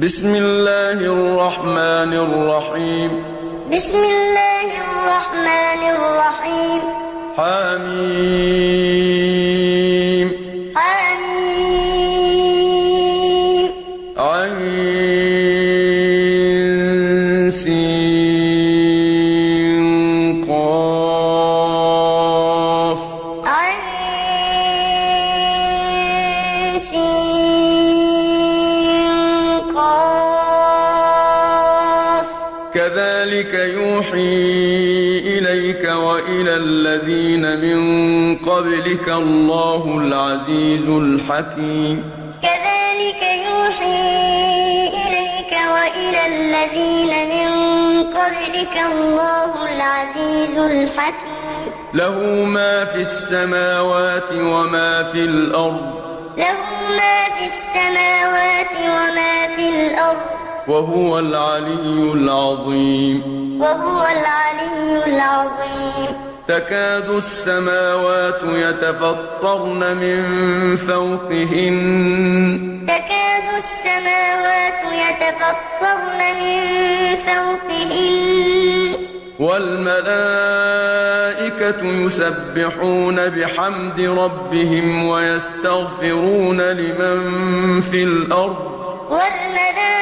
بسم الله الرحمن الرحيم بسم الله الرحمن الرحيم حميم قبلك الله العزيز الحكيم. كذلك يوحي إليك وإلى الذين من قبلك الله العزيز الحكيم. له ما في السماوات وما في الأرض. له ما في السماوات وما في الأرض. وهو العلي العظيم. وهو العلي العظيم. تكاد السماوات يتفطرن من فوقهن. تكاد السماوات يتفطرن من فوقهن. والملائكة يسبحون بحمد ربهم ويستغفرون لمن في الأرض. والملائكة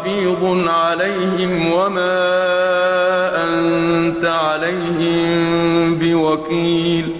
حفيظ عليهم وما أنت عليهم بوكيل.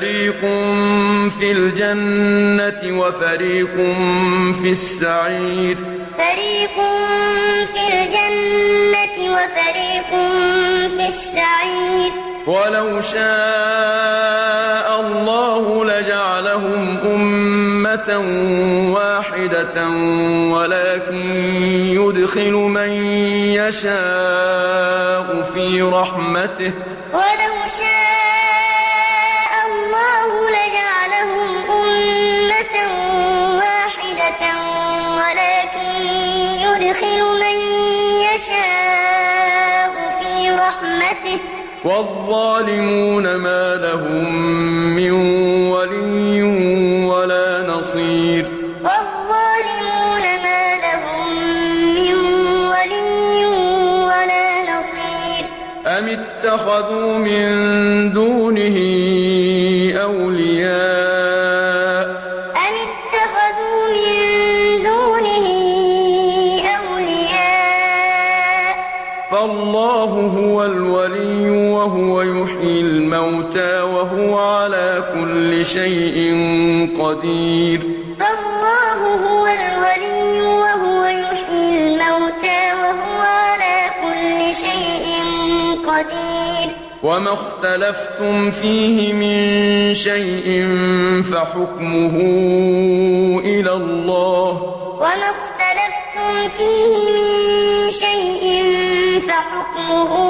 فريق في الجنة وفريق في السعير فريق في الجنة وفريق في السعير ولو شاء الله لجعلهم أمة واحدة ولكن يدخل من يشاء في رحمته والظالمون ما لهم من ولي ولا نصير. والظالمون ما لهم من ولي ولا نصير. أم اتخذوا من دونه كل شيء قدير. فالله هو الولي وهو يحيي الموتى وهو على كل شيء قدير. وما اختلفتم فيه من شيء فحكمه إلى الله. وما اختلفتم فيه من شيء فحكمه إلى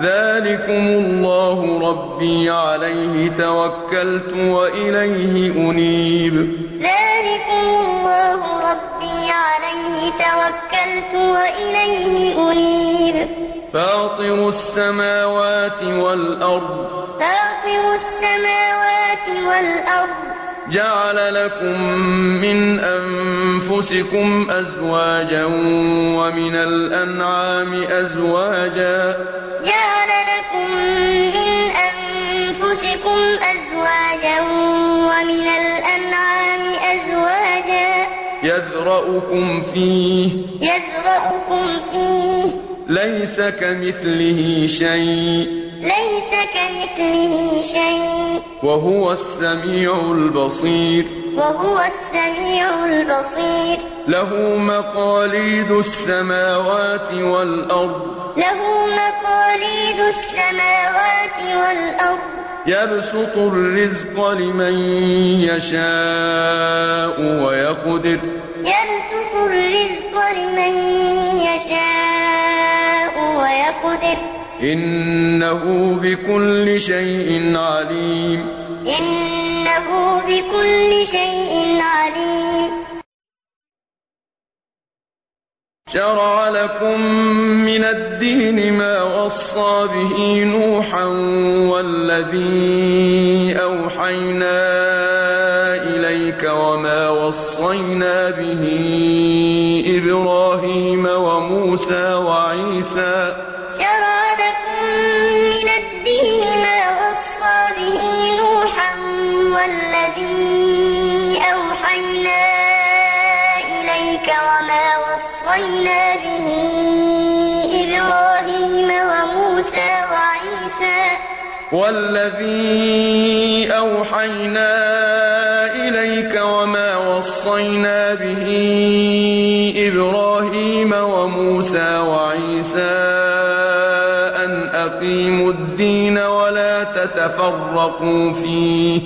ذلكم الله ربي عليه توكلت وإليه أنيب ذلكم الله ربي عليه توكلت وإليه أنيب فاطر السماوات والأرض فاطر السماوات والأرض جعل لكم من أنفسكم أزواجا ومن الأنعام أزواجا. جعل لكم من أنفسكم أزواجا ومن الأنعام أزواجا. يذرأكم فيه. يذرأكم فيه. ليس كمثله شيء. ليس كمثله شيء. وهو السميع البصير. وهو السميع البصير. له مقاليد السماوات والأرض. له مقاليد السماوات والأرض. يبسط الرزق لمن يشاء ويقدر. يبسط الرزق لمن يشاء ويقدر. إنه بكل شيء عليم. إنه بكل شيء عليم. شرع لكم من الدين ما وصى به نوحا والذي أوحينا إليك وما وصينا به إبراهيم وموسى وعيسى والذي أوحينا إليك وما وصينا به إبراهيم وموسى وعيسى أن أقيموا الدين ولا تتفرقوا فيه.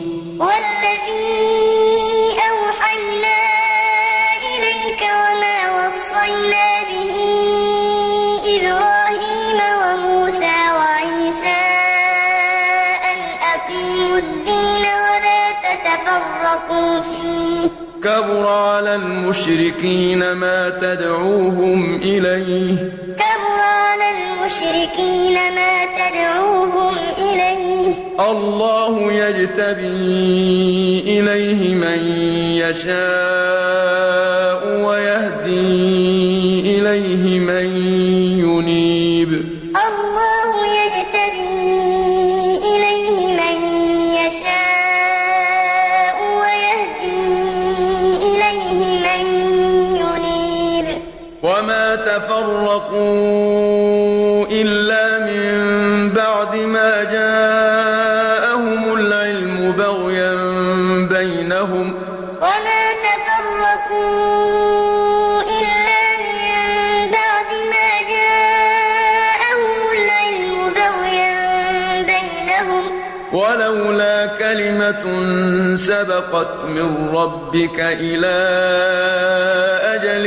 كبر على المشركين ما تدعوهم إليه. كبر على المشركين ما تدعوهم إليه. الله يجتبي إليه من يشاء. وما تفرقوا إلا من بعد ما جاءهم العلم بغيا بينهم وما تفرقوا إلا من بعد ما جاءهم العلم بغيا بينهم ولولا كلمة سبقت من ربك إلى أجل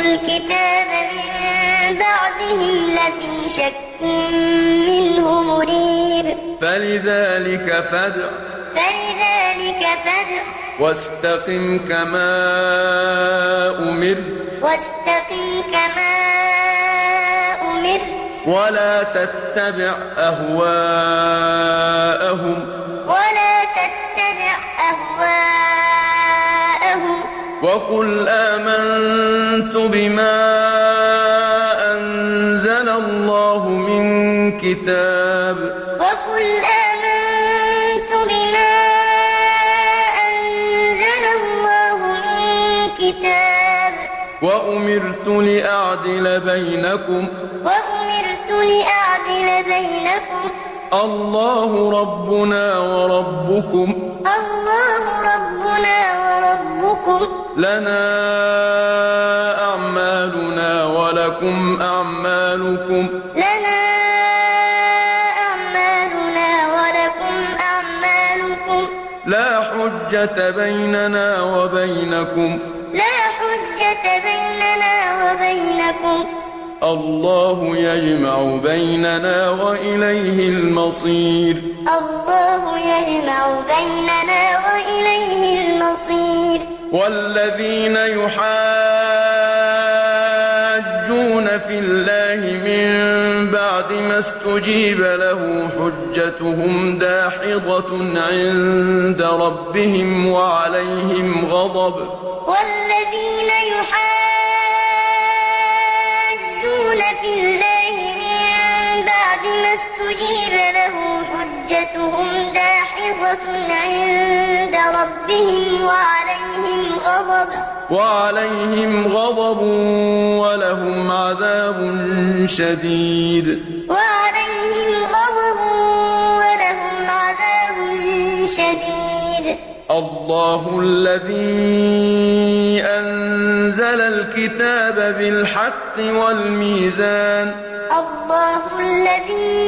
الكتاب من بعدهم لفي شك منه مريب. فلذلك فادع. فلذلك فادع. واستقم كما أمرت واستقم كما أمرت ولا تتبع أهواءهم. ولا تتبع أهواءهم. وقل آمنت بما أنزل الله من كتاب. وقل آمنت بما أنزل الله من كتاب. وأمرت لأعدل بينكم. وأمرت لأعدل بينكم. الله ربنا وربكم. وربكم لنا أعمالنا ولكم أعمالكم. لنا أعمالنا ولكم أعمالكم. لا حجة بيننا وبينكم. لا حجة بيننا وبينكم. الله يجمع بيننا وإليه المصير. الله يجمع بيننا والذين يحاجون في الله من بعد ما استجيب له حجتهم داحضة عند ربهم وعليهم غضب. والذين يحاجون في الله من بعد ما استجيب له حجتهم داحضة عند ربهم وعليهم غضب. وعليهم غضب ولهم عذاب شديد. وعليهم غضب ولهم عذاب شديد. الله الذي أنزل الكتاب بالحق والميزان. الله الذي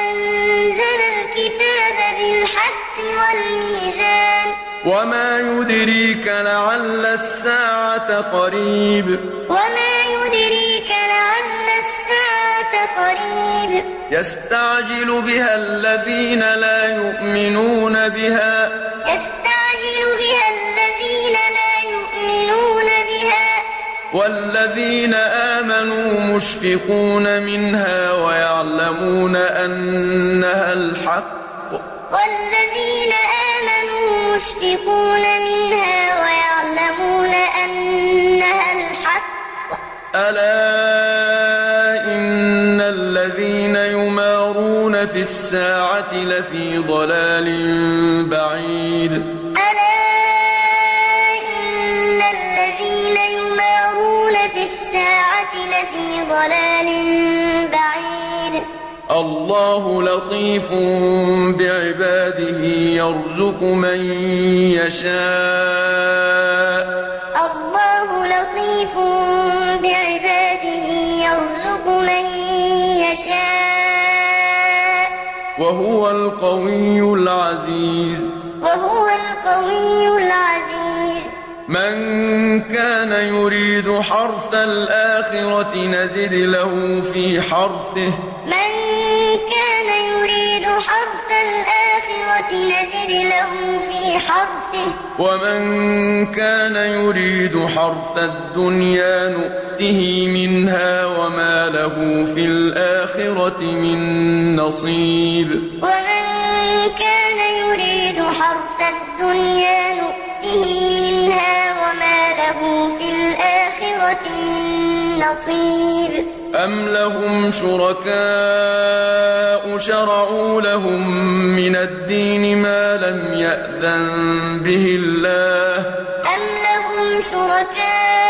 أنزل الكتاب بالحق والميزان. وما يدريك لعل الساعة قريب. وما يدريك لعل الساعة قريب. يستعجل بها الذين لا يؤمنون بها. يستعجل بها الذين لا يؤمنون بها. والذين آمنوا مشفقون منها ويعلمون أنها الحق. والذين آمنوا مشفقون منها ألا إن الذين يمارون في الساعة لفي ضلال بعيد ألا إن الذين يمارون في الساعة لفي ضلال بعيد الله لطيف بعباده يرزق من يشاء. وهو القوي العزيز. وهو القوي العزيز. من كان يريد حرث الآخرة نزد له في حرثه. من كان يريد حرث الآخرة نزد له في حرثه. ومن كان يريد حرث الدنيا نؤته منها وما له في الآخرة من نصيب. ومن كان يريد حرث الدنيا نؤته منها وما له في الآخرة من نصيب. أم لهم شركاء شرعوا لهم من الدين ما لم يأذن به الله؟ أم لهم شركاء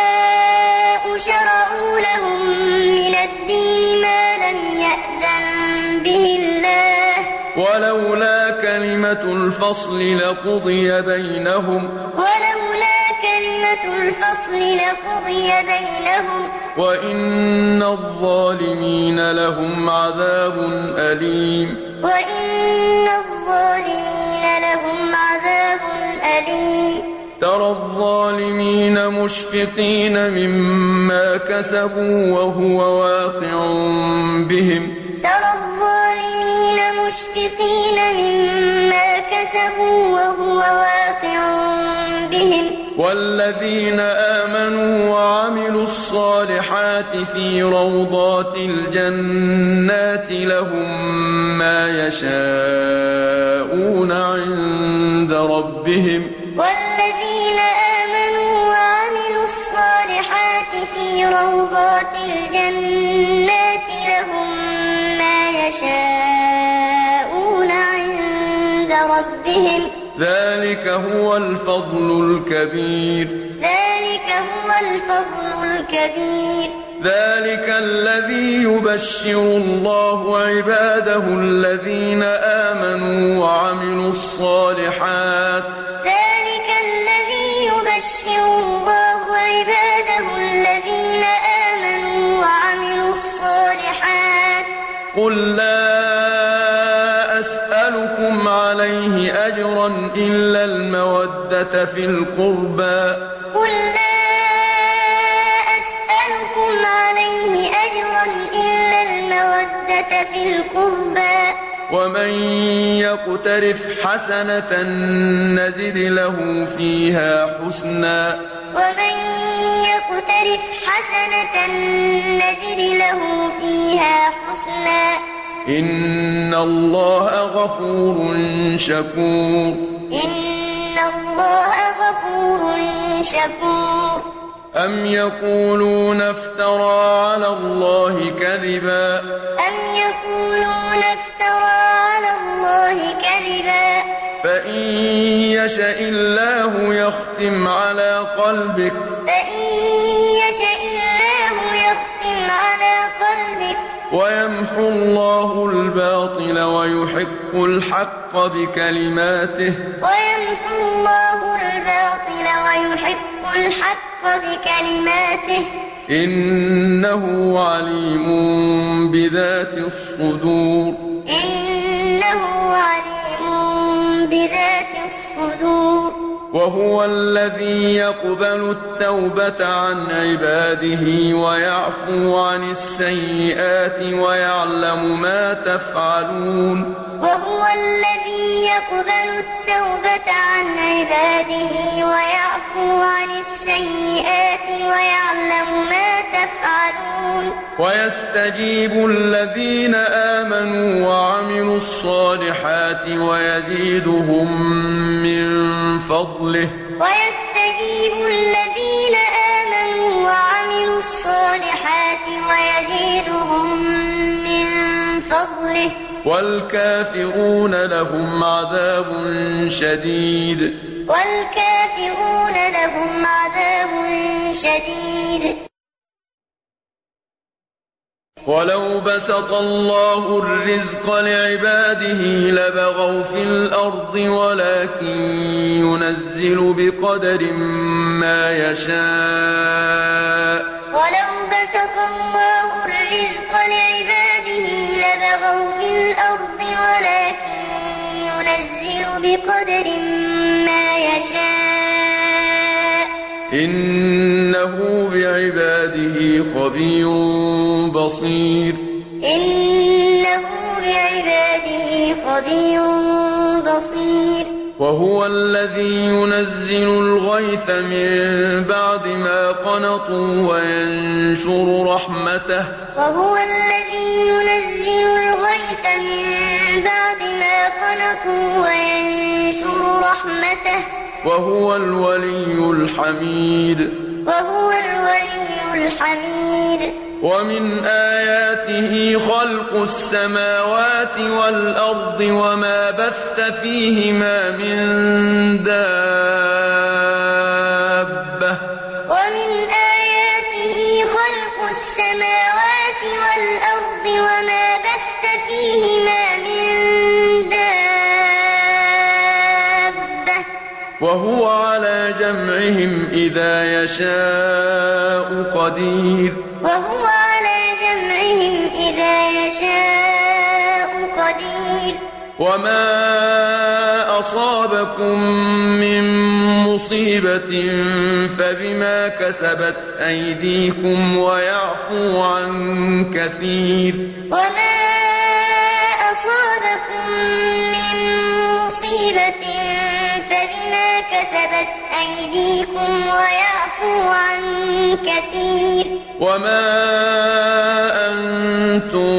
كلمة الفصل لقضي بينهم. ولولا كلمة الفصل لقضي بينهم. وإن الظالمين لهم عذاب أليم. وإن الظالمين لهم عذاب أليم. ترى الظالمين مشفقين مما كسبوا وهو واقع بهم. ترى الظالمين مشفقين مما كسبوا وهو واقع بهم. والذين آمنوا وعملوا الصالحات في روضات الجنات لهم ما يشاءون عند ربهم. والذين آمنوا وعملوا الصالحات في روضات الجنات ذلك هو الفضل الكبير. ذلك هو الفضل الكبير. ذلك الذي يبشر الله عباده الذين آمنوا وعملوا الصالحات. في القربى. قل لا أسألكم عليه أجرا إلا المودة في القربى. ومن يقترف حسنة نزد له فيها حسنا. ومن يقترف حسنة نزد له فيها حسنا. إن الله غفور شكور. إن شكور. أم يقولون افترى على الله كذبا؟ أم يقولون افترى على الله كذبا. فإن يشأ الله يختم على قلبك. فإن يشأ الله يختم على قلبك. ويمحو الله الباطل ويحق الحق بكلماته. ويمحو الحق بكلماته. إنه عليم بذات الصدور. إنه عليم بذات الصدور. وهو الذي يقبل التوبة عن عباده ويعفو عن السيئات ويعلم ما تفعلون. وهو الذي يقبل التوبة عن عباده ويعفو عن السيئات ويعلم ما تفعلون. ويستجيب الذين آمنوا وعملوا الصالحات ويزيدهم من فضله. والكافرون لهم عذاب شديد. والكافرون لهم عذاب شديد. ولو بسط الله الرزق لعباده لبغوا في الأرض ولكن ينزل بقدر ما يشاء. ولو بسط الله الرزق لعباده لبغوا بقدر ما يشاء. إنه بعباده خبير بصير. إنه بعباده خبير بصير. وهو الذي ينزل الغيث من بعد ما قنطوا وينشر رحمته. وهو الذي قنطوا وينشر رحمته وهو الولي الحميد وهو الولي الحميد ومن آياته خلق السماوات والأرض وما بث فيهما من دابة جمعهم إذا يشاء قدير. وهو على جمعهم إذا يشاء قدير. وما أصابكم من مصيبة فبما كسبت أيديكم ويعفو عن كثير. وما أصابكم من مصيبة فبما كسبت أيديكم ويعفو عن كثير. وما أنتم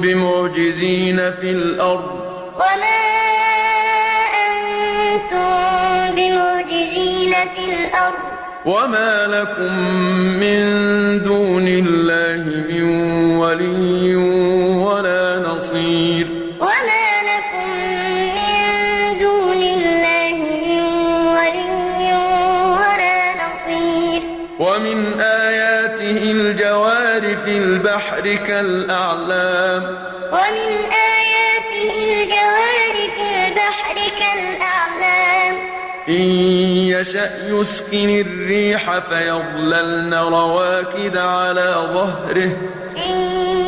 بمعجزين في الأرض. وما أنتم بمعجزين في الأرض. وما لكم من دون الله آياته الجوار في البحر كالأعلام. ومن آياته الجوار في البحر كالأعلام. إن يشأ يسكن الريح فيظللن رواكد على ظهره. إن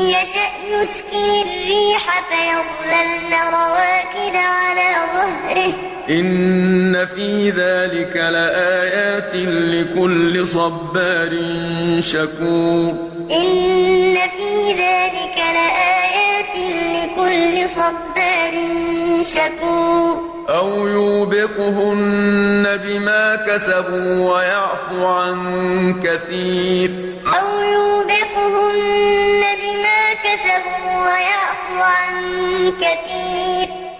يشأ يسكن الريح فيظللن رواكد على ظهره. إن في ذلك لآيات لكل صبار شكور إن في ذلك لآيات لكل صبار شكور أو يوبقهن بما كسبوا ويعفو عن كثير أو يوبقهن بما كسبوا ويعفو عن كثير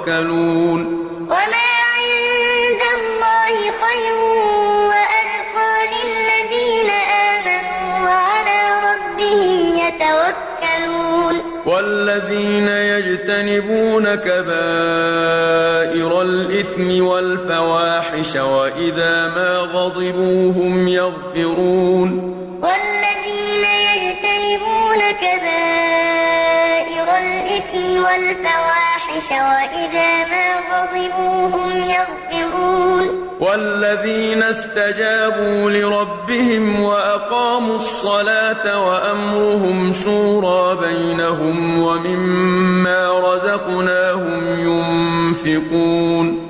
يتوكلون. وما عند الله خير وأبقى للذين آمنوا وعلى ربهم يتوكلون. والذين يجتنبون كبائر الإثم والفواحش وإذا ما غضبوا هم يغفرون. والذين يجتنبون كبائر الإثم والفواحش وإذا ما غضبوا هم يغفرون. والذين استجابوا لربهم وأقاموا الصلاة وأمرهم شورى بينهم ومما رزقناهم ينفقون.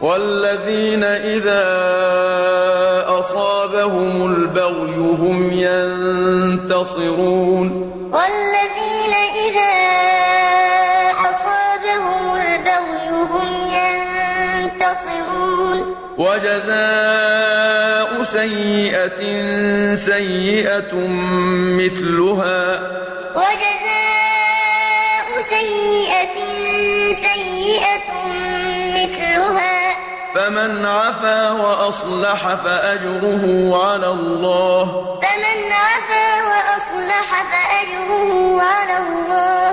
والذين إذا أصابهم البغي هم ينتصرون. والذين إذا أصابهم البغي هم ينتصرون. وجزاء سيئة سيئة مثلها. فمن عفا وأصلح فأجره على الله. فمن عفا وأصلح فأجره على الله.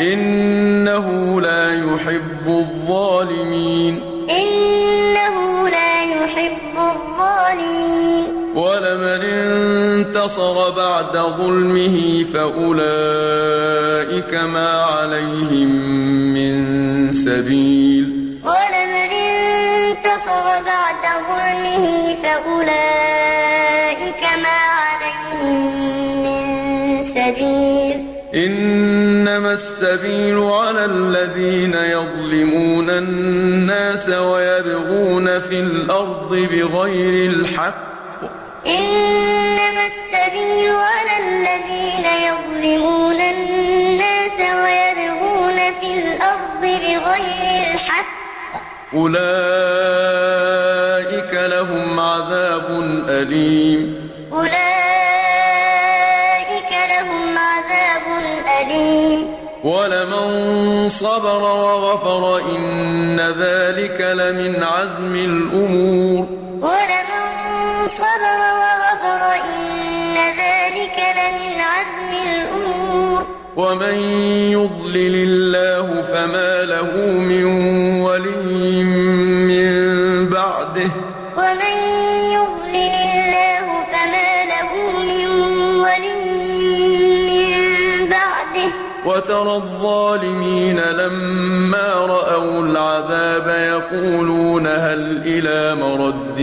إنه لا يحب الظالمين. إنه لا يحب الظالمين. ولمن انتصر بعد ظلمه فأولئك ما عليهم من سبيل. فأولئك ما عليهم من سبيل. إنما السبيل على الذين يظلمون الناس ويبغون في الأرض بغير الحق. إنما السبيل على الذين يظلمون الناس ويبغون في الأرض بغير الحق. أولئك لهم عذاب أليم. أولئك لهم عذاب أليم. ولمن صبر وغفر إن ذلك لمن عزم الأمور. ولمن صبر وغفر إن ذلك لمن عزم الأمور. ومن يضلل الله فما له من وترى الظالمين لما رأوا العذاب يقولون هل إلى مرد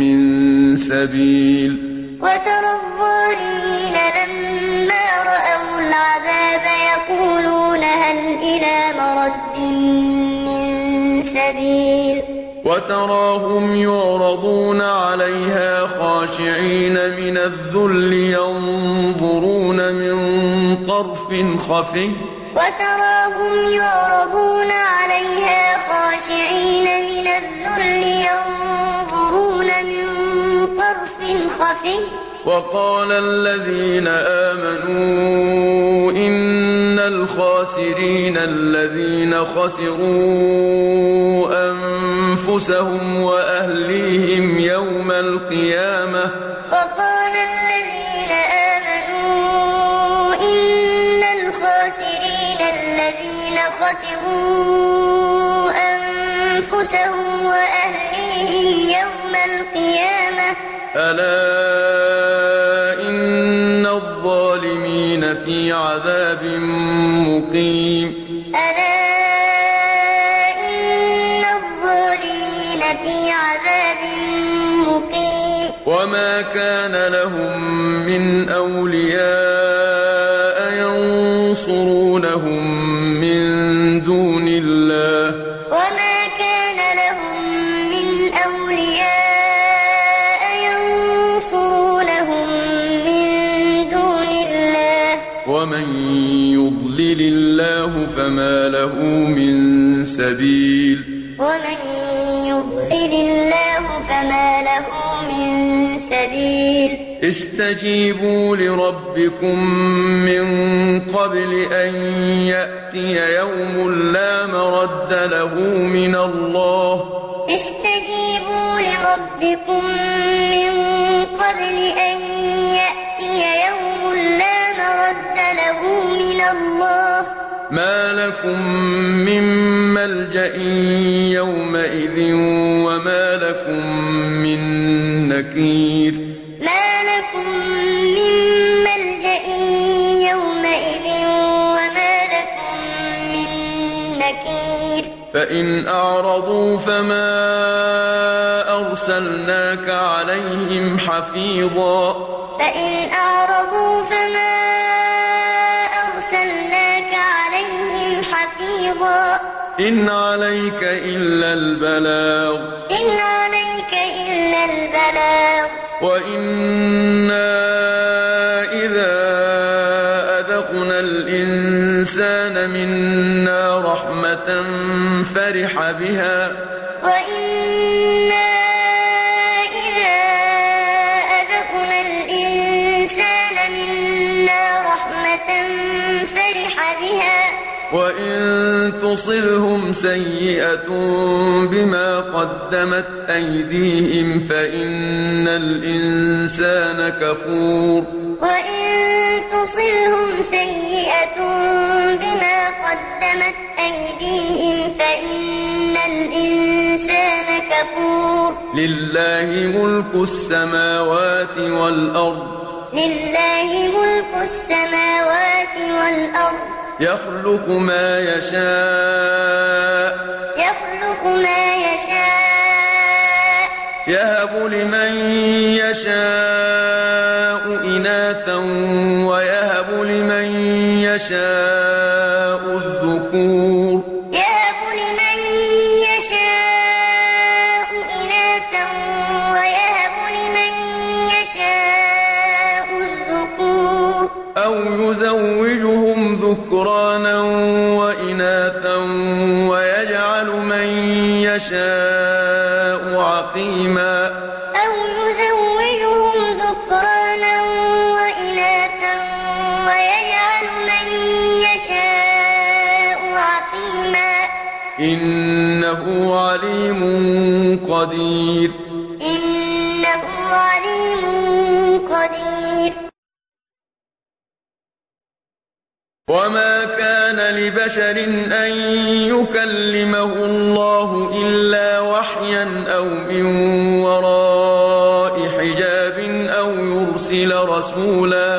من سبيل وترى الظالمين لما رأوا العذاب يقولون هل إلى مرد من سبيل وتراهم يعرضون عليها خاشعين من الذل ينظرون من طرف خفي. وتراهم يعرضون عليها خاشعين من الذل ينظرون من طرف خفي. وقال الذين آمنوا إن الخاسرين الذين خسروا أنفسهم وأهليهم يوم القيامة ألا إن الظالمين في عذاب مقيم ألا إن الظالمين في عذاب مقيم وما كان لهم من أولياء ينصرونهم استجيبوا لربكم من قبل أن يأتي يوم لا مرد له من الله. استجيبوا لربكم من قبل أن يأتي يوم لا مرد له من الله. ما لكم من ملجأ يومئذ وما لكم من نكير. فإن أعرضوا فما أرسلناك عليهم حفيظا. فإن أعرضوا فما أرسلناك عليهم حفيظا. إن عليك إلا البلاغ. إن عليك إلا البلاغ. وإنا منا رحمة فرح بها. وإنا إذا أذقنا الإنسان منا رحمة فرح بها. وإن تصلهم سيئة بما قدمت أيديهم فإن الإنسان كفور. كفور لله ملك السماوات والأرض لله ملك السماوات والأرض يخلق ما يشاء يخلق ما يشاء يهب لمن يشاء إناثا ويهب لمن يشاء الذكور قدير. إنه عليم قدير. وما كان لبشر أن يكلمه الله إلا وحيا أو من وراء حجاب أو يرسل رسولا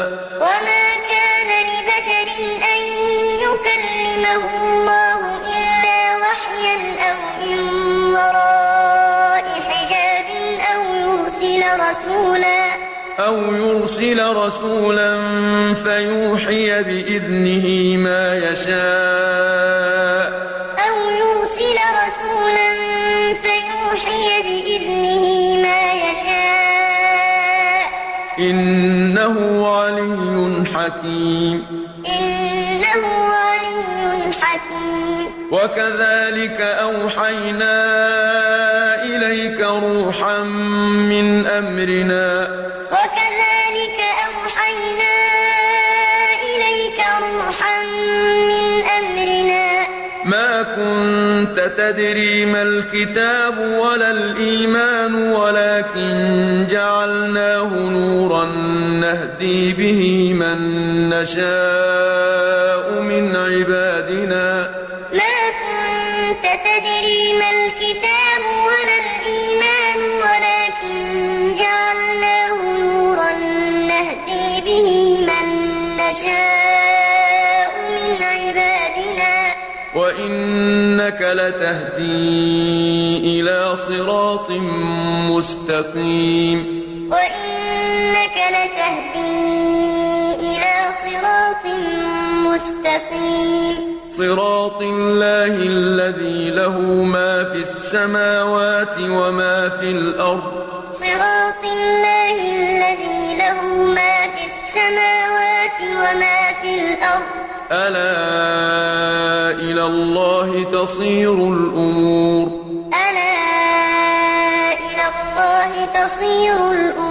أو يرسل رسولا فيوحي بإذنه ما يشاء. أو يرسل رسولا فيوحي بإذنه ما يشاء. إنه علي حكيم. إنه علي حكيم. وكذلك أوحينا إليك روحا من أمرنا تدري ما الكتاب ولا الإيمان ولكن جعلناه نورا نهدي به من نشاء من عبادنا. ما كنت تدري ما لتهدي إلى صراط مستقيم. وإنك لتهدي إلى صراط مستقيم. صراط الله الذي له ما في السماوات وما في الأرض. صراط الله الذي له ما في السماوات وما في الأرض. ألا إلى الله تصير الأمور؟ ألا إلى الله تصير الأمور؟